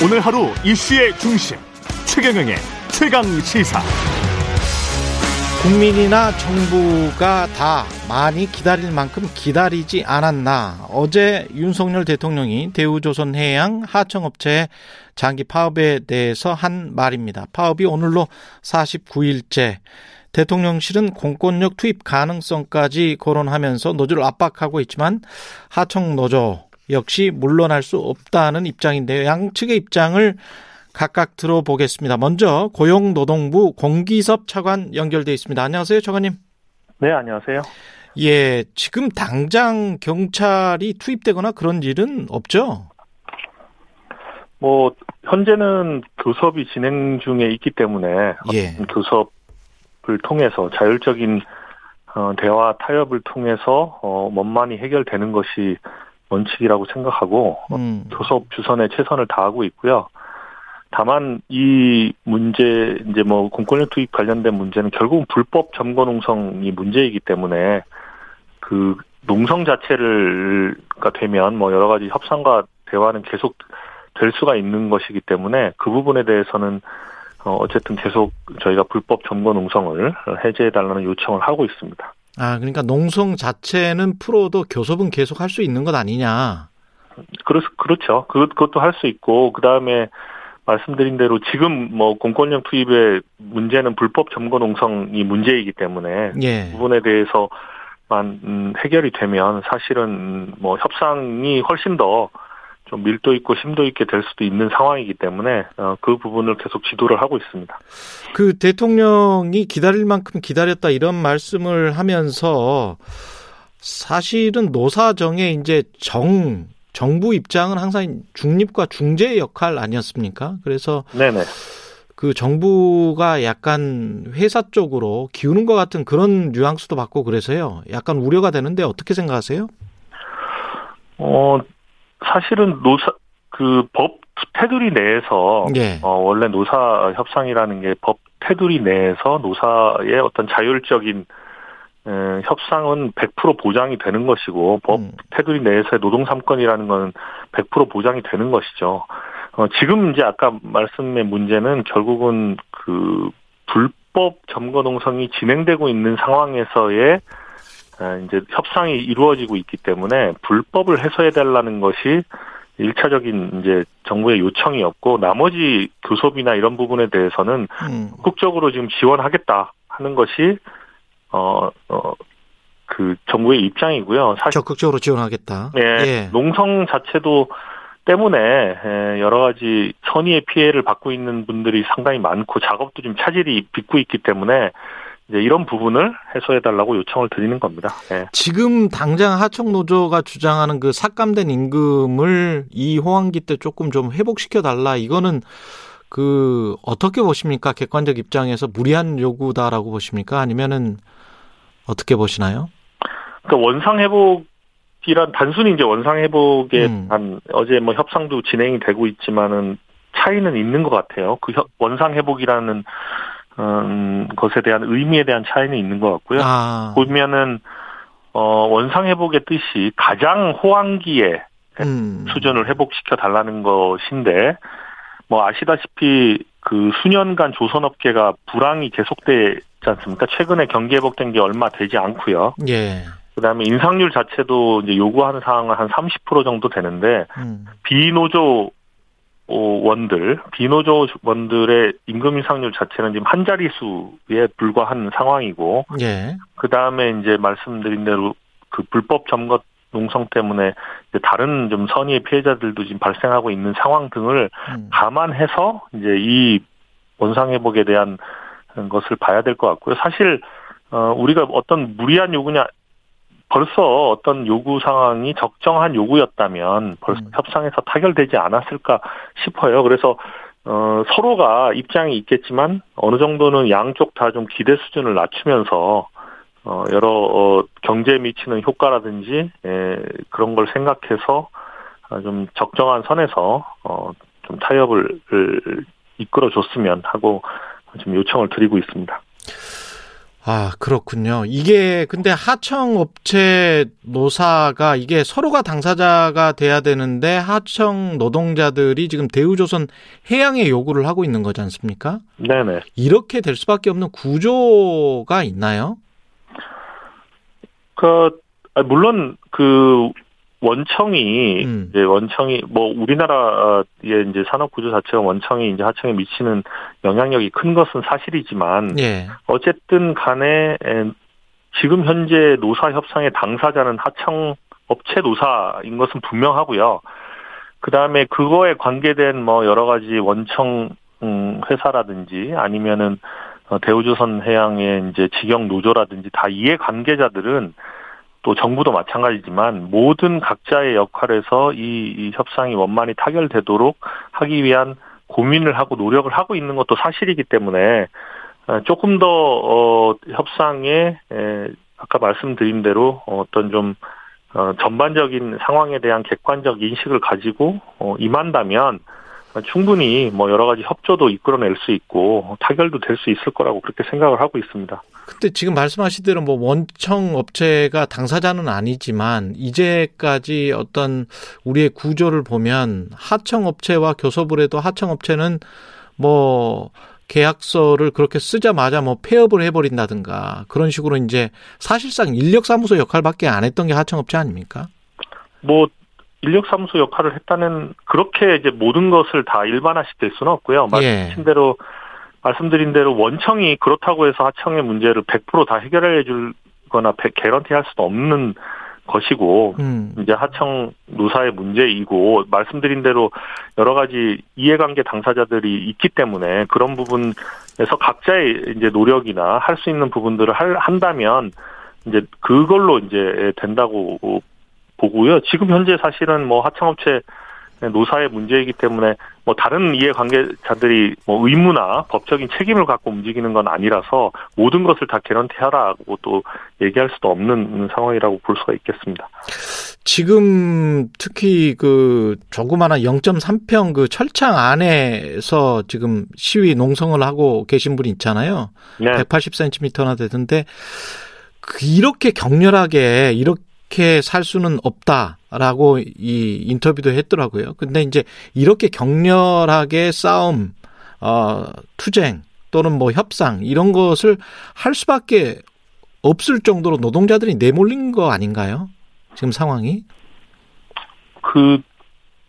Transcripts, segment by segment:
오늘 하루 이슈의 중심 최경영의 최강 시사. 국민이나 정부가 다 많이 기다릴 만큼 기다리지 않았나. 어제 윤석열 대통령이 대우조선해양 하청업체 장기 파업에 대해서 한 말입니다. 파업이 오늘로 49일째. 대통령실은 공권력 투입 가능성까지 거론하면서 노조를 압박하고 있지만 하청 노조 역시 물러날 수 없다는 입장인데요. 양측의 입장을 각각 들어보겠습니다. 먼저 고용노동부 공기섭 차관 연결돼 있습니다. 안녕하세요, 차관님. 네, 안녕하세요. 예, 지금 당장 경찰이 투입되거나 그런 일은 없죠? 뭐 현재는 교섭이 진행 중에 있기 때문에 예. 교섭을 통해서 자율적인 어, 대화 타협을 통해서 어, 원만히 해결되는 것이 원칙이라고 생각하고 음. 교섭 주선에 최선을 다하고 있고요. 다만 이 문제 이제 뭐 공권력 투입 관련된 문제는 결국은 불법 점거 농성이 문제이기 때문에 그 농성 자체를가 되면 뭐 여러 가지 협상과 대화는 계속 될 수가 있는 것이기 때문에 그 부분에 대해서는 어 어쨌든 계속 저희가 불법 점거 농성을 해제해 달라는 요청을 하고 있습니다. 아, 그러니까 농성 자체는 풀어도 교섭은 계속 할 수 있는 것 아니냐. 그렇, 그렇죠. 그, 그것도 할 수 있고, 그 다음에 말씀드린 대로 지금 뭐 공권력 투입의 문제는 불법 점거 농성이 문제이기 때문에 예. 그 부분에 대해서만 음, 해결이 되면 사실은 뭐 협상이 훨씬 더 좀 밀도 있고 심도 있게 될 수도 있는 상황이기 때문에 어, 그 부분을 계속 지도를 하고 있습니다. 그 대통령이 기다릴 만큼 기다렸다 이런 말씀을 하면서 사실은 노사정의 이제 정 정부 입장은 항상 중립과 중재 역할 아니었습니까? 그래서 네네. 그 정부가 약간 회사 쪽으로 기우는 것 같은 그런 뉘앙스도 받고 그래서요. 약간 우려가 되는데 어떻게 생각하세요? 어 사실은 노사 그 법 테두리 내에서 예. 어 원래 노사 협상이라는 게 법 테두리 내에서 노사의 어떤 자율적인 에, 협상은 100% 보장이 되는 것이고 법 음. 테두리 내에서의 노동 삼권이라는 건 100% 보장이 되는 것이죠. 어, 지금 이제 아까 말씀의 문제는 결국은 그 불법 점거 농성이 진행되고 있는 상황에서의 에, 이제 협상이 이루어지고 있기 때문에 불법을 해소해 달라는 것이 일차적인 이제 정부의 요청이었고 나머지 교섭이나 이런 부분에 대해서는 음. 적극적으로 지금 지원하겠다 하는 것이 어, 어, 그 정부의 입장이고요. 사실 적극적으로 지원하겠다. 예, 예. 농성 자체도 때문에 에, 여러 가지 선의의 피해를 받고 있는 분들이 상당히 많고 작업도 좀 차질이 빚고 있기 때문에 이제 이런 부분을 해소해 달라고 요청을 드리는 겁니다. 예. 지금 당장 하청 노조가 주장하는 그 삭감된 임금을 이 호황기 때 조금 좀 회복시켜 달라. 이거는 그 어떻게 보십니까? 객관적 입장에서 무리한 요구다라고 보십니까? 아니면은 어떻게 보시나요? 그러니까 원상 회복이란 단순히 이제 원상 회복에 음. 한 어제 뭐 협상도 진행이 되고 있지만은 차이는 있는 것 같아요. 그 협- 원상 회복이라는 음, 것에 대한 의미에 대한 차이는 있는 것 같고요. 아, 보면은 어, 원상 회복의 뜻이 가장 호황기에 음, 수준을 회복시켜 달라는 것인데 뭐 아시다시피 그 수년간 조선업계가 불황이 계속되지 않습니까? 최근에 경기 회복된 게 얼마 되지 않고요. 예, 그다음에 인상률 자체도 이제 요구하는 상황은 한 30% 정도 되는데 음, 비노조 어, 원들, 비노조 원들의 임금 인상률 자체는 지금 한 자릿수에 불과한 상황이고 예, 그 다음에 이제 말씀드린 대로 그 불법 점거 농성 때문에 다른 좀 선의의 피해자들도 지금 발생하고 있는 상황 등을 음, 감안해서 이제 이 원상 회복에 대한 것을 봐야 될 것 같고요. 사실 어 우리가 어떤 무리한 요구냐 벌써 어떤 요구 상황이 적정한 요구였다면 벌써 음. 협상에서 타결되지 않았을까 싶어요. 그래서 어 서로가 입장이 있겠지만 어느 정도는 양쪽 다 좀 기대 수준을 낮추면서 어 여러 어 경제에 미치는 효과라든지 예, 그런 걸 생각해서 어, 좀 적정한 선에서 어 좀 타협을 이끌어 줬으면 하고 좀 요청을 드리고 있습니다. 아, 그렇군요. 이게 근데 하청 업체 노사가 이게 서로가 당사자가 돼야 되는데 하청 노동자들이 지금 대우조선 해양에 요구를 하고 있는 거지 않습니까? 네 네. 이렇게 될 수밖에 없는 구조가 있나요? 그 아, 물론 그 원청이 음. 이제 원청이 뭐 우리나라의 이제 산업 구조 자체가 원청이 이제 하청에 미치는 영향력이 큰 것은 사실이지만 예. 어쨌든 간에 에, 지금 현재 노사 협상의 당사자는 하청 업체 노사인 것은 분명하고요. 그 다음에 그거에 관계된 뭐 여러 가지 원청 음, 회사라든지 아니면은 어, 대우조선 해양의 이제 직영 노조라든지 다 이해 관계자들은 또 정부도 마찬가지지만 모든 각자의 역할에서 이, 이 협상이 원만히 타결되도록 하기 위한 고민을 하고 노력을 하고 있는 것도 사실이기 때문에 어, 조금 더 어, 협상에 에, 아까 말씀드린 대로 어떤 좀 어, 전반적인 상황에 대한 객관적 인식을 가지고 어, 임한다면 충분히 뭐 여러 가지 협조도 이끌어낼 수 있고 타결도 될 수 있을 거라고 그렇게 생각을 하고 있습니다. 근데 지금 말씀하시대로 뭐 원청 업체가 당사자는 아니지만 이제까지 어떤 우리의 구조를 보면 하청 업체와 교섭을 해도 하청 업체는 뭐 계약서를 그렇게 쓰자마자 뭐 폐업을 해버린다든가 그런 식으로 이제 사실상 인력사무소 역할밖에 안 했던 게 하청업체 아닙니까? 뭐 인력사무소 역할을 했다는 그렇게 이제 모든 것을 다 일반화시킬 수는 없고요. 예. 말씀하신 대로 말씀드린 대로 원청이 그렇다고 해서 하청의 문제를 100%다 해결해 줄거나 개런티 할 수도 없는 것이고 음. 이제 하청 노사의 문제이고 말씀드린 대로 여러 가지 이해관계 당사자들이 있기 때문에 그런 부분에서 각자의 이제 노력이나 할 수 있는 부분들을 할, 한다면 이제 그걸로 이제 된다고 보고요. 지금 현재 사실은 뭐 하청업체 노사의 문제이기 때문에 뭐 다른 이해관계자들이 뭐 의무나 법적인 책임을 갖고 움직이는 건 아니라서 모든 것을 다 개런티하라고 또 얘기할 수도 없는 상황이라고 볼 수가 있겠습니다. 지금 특히 그 조그마한 0.3평 그 철창 안에서 지금 시위 농성을 하고 계신 분이 있잖아요. 네. 180cm나 되던데 그 이렇게 격렬하게 이렇게 이렇게 살 수는 없다라고 이 인터뷰도 했더라고요. 근데 이제 이렇게 격렬하게 싸움, 어, 투쟁 또는 뭐 협상 이런 것을 할 수밖에 없을 정도로 노동자들이 내몰린 거 아닌가요? 지금 상황이? 그,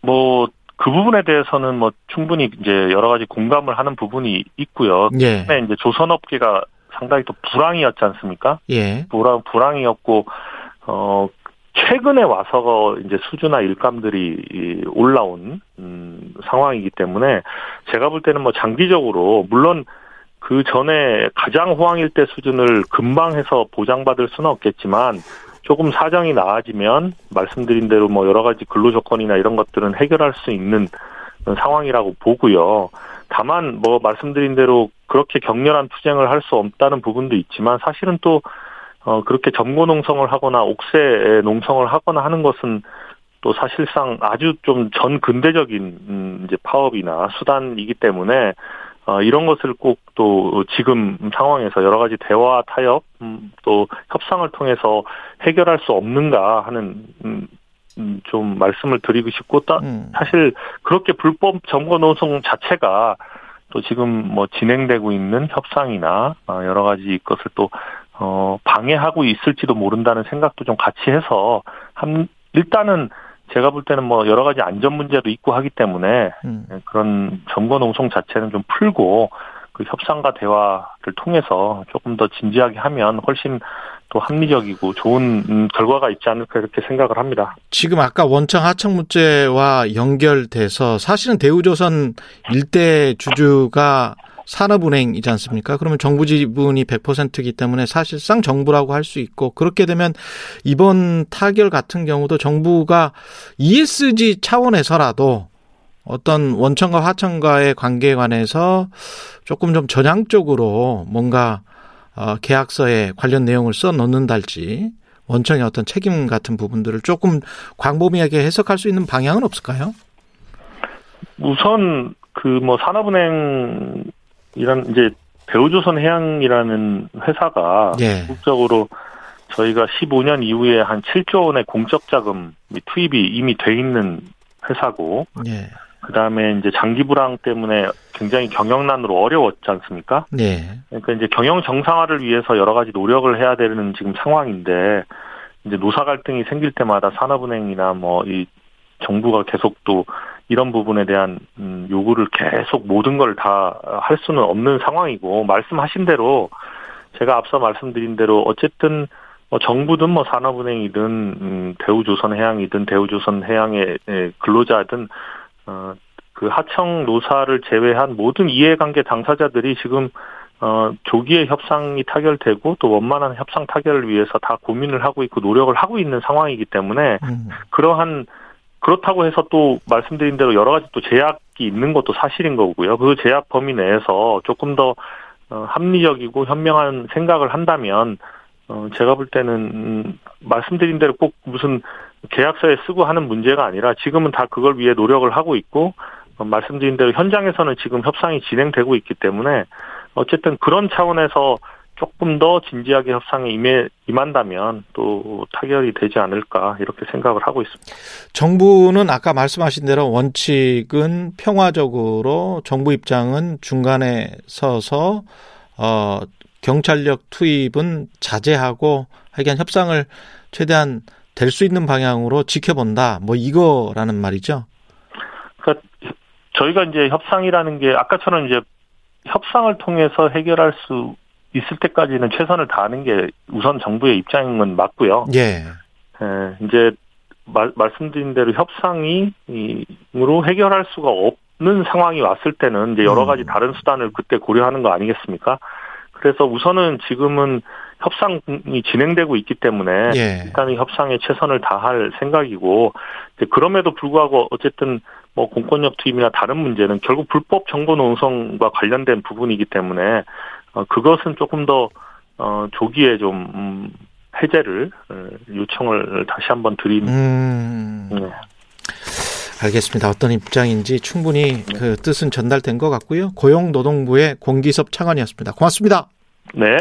뭐, 그 부분에 대해서는 뭐 충분히 이제 여러 가지 공감을 하는 부분이 있고요. 예. 이제 조선업계가 상당히 또 불황이었지 않습니까? 예. 불황, 불황이었고, 어, 최근에 와서 이제 수주나 일감들이 올라온 음, 상황이기 때문에 제가 볼 때는 뭐 장기적으로 물론 그 전에 가장 호황일 때 수준을 금방 해서 보장받을 수는 없겠지만 조금 사정이 나아지면 말씀드린 대로 뭐 여러 가지 근로 조건이나 이런 것들은 해결할 수 있는 상황이라고 보고요. 다만 뭐 말씀드린 대로 그렇게 격렬한 투쟁을 할 수 없다는 부분도 있지만 사실은 또 어, 그렇게 점고 농성을 하거나 옥새 농성을 하거나 하는 것은 또 사실상 아주 좀 전 근대적인 음, 이제 파업이나 수단이기 때문에 어, 이런 것을 꼭 또 지금 상황에서 여러 가지 대화 타협 음, 또 협상을 통해서 해결할 수 없는가 하는 음, 음, 좀 말씀을 드리고 싶고 또 음. 사실 그렇게 불법 점거 농성 자체가 또 지금 뭐 진행되고 있는 협상이나 어, 여러 가지 것을 또 어, 방해하고 있을지도 모른다는 생각도 좀 같이 해서 한 일단은 제가 볼 때는 뭐 여러 가지 안전 문제도 있고 하기 때문에 음. 그런 점거 농성 자체는 좀 풀고 그 협상과 대화를 통해서 조금 더 진지하게 하면 훨씬 또 합리적이고 좋은 음, 결과가 있지 않을까 이렇게 생각을 합니다. 지금 아까 원청 하청 문제와 연결돼서 사실은 대우조선 일대 주주가 산업은행이지 않습니까? 그러면 정부 지분이 100%이기 때문에 사실상 정부라고 할 수 있고 그렇게 되면 이번 타결 같은 경우도 정부가 ESG 차원에서라도 어떤 원청과 하청과의 관계에 관해서 조금 좀 전향적으로 뭔가 어, 계약서에 관련 내용을 써 넣는달지 원청의 어떤 책임 같은 부분들을 조금 광범위하게 해석할 수 있는 방향은 없을까요? 우선 그 뭐 산업은행 이런 이제 대우조선 해양이라는 회사가 예. 국적으로 저희가 15년 이후에 한 7조 원의 공적 자금 투입이 이미 돼 있는 회사고 예. 그다음에 이제 장기 불황 때문에 굉장히 경영난으로 어려웠지 않습니까? 예. 그러니까 이제 경영 정상화를 위해서 여러 가지 노력을 해야 되는 지금 상황인데 이제 노사 갈등이 생길 때마다 산업은행이나 뭐 이 정부가 계속 또 이런 부분에 대한 음, 요구를 계속 모든 걸 다 할 수는 없는 상황이고 말씀하신 대로 제가 앞서 말씀드린 대로 어쨌든 뭐 정부든 뭐 산업은행이든 음, 대우조선해양이든 대우조선해양의 예, 근로자든 어, 그 하청 노사를 제외한 모든 이해관계 당사자들이 지금 어, 조기에 협상이 타결되고 또 원만한 협상 타결을 위해서 다 고민을 하고 있고 노력을 하고 있는 상황이기 때문에 음. 그러한 그렇다고 해서 또 말씀드린 대로 여러 가지 또 제약이 있는 것도 사실인 거고요. 그 제약 범위 내에서 조금 더 어, 합리적이고 현명한 생각을 한다면 어, 제가 볼 때는 음, 말씀드린 대로 꼭 무슨 계약서에 쓰고 하는 문제가 아니라 지금은 다 그걸 위해 노력을 하고 있고 어, 말씀드린 대로 현장에서는 지금 협상이 진행되고 있기 때문에 어쨌든 그런 차원에서 조금 더 진지하게 협상에 임해, 임한다면 또 타결이 되지 않을까 이렇게 생각을 하고 있습니다. 정부는 아까 말씀하신 대로 원칙은 평화적으로 정부 입장은 중간에 서서 어 경찰력 투입은 자제하고 하여간 협상을 최대한 될 수 있는 방향으로 지켜본다. 뭐 이거라는 말이죠. 그러니까 저희가 이제 협상이라는 게 아까처럼 이제 협상을 통해서 해결할 수 있을 때까지는 최선을 다하는 게 우선 정부의 입장인 맞고요. 예. 예, 이제 말, 말씀드린 대로 협상이 으로 해결할 수가 없는 상황이 왔을 때는 이제 여러 가지 음. 다른 수단을 그때 고려하는 거 아니겠습니까? 그래서 우선은 지금은 협상이 진행되고 있기 때문에 예. 일단은 협상에 최선을 다할 생각이고 이제 그럼에도 불구하고 어쨌든 뭐 공권력 투입이나 다른 문제는 결국 불법 정보 농성과 관련된 부분이기 때문에 어, 그것은 조금 더 어, 조기에 좀 음, 해제를 어, 요청을 다시 한번 드린 음. 네. 알겠습니다. 어떤 입장인지 충분히 그 뜻은 전달된 것 같고요. 고용노동부의 공기섭 차관이었습니다. 고맙습니다. 네.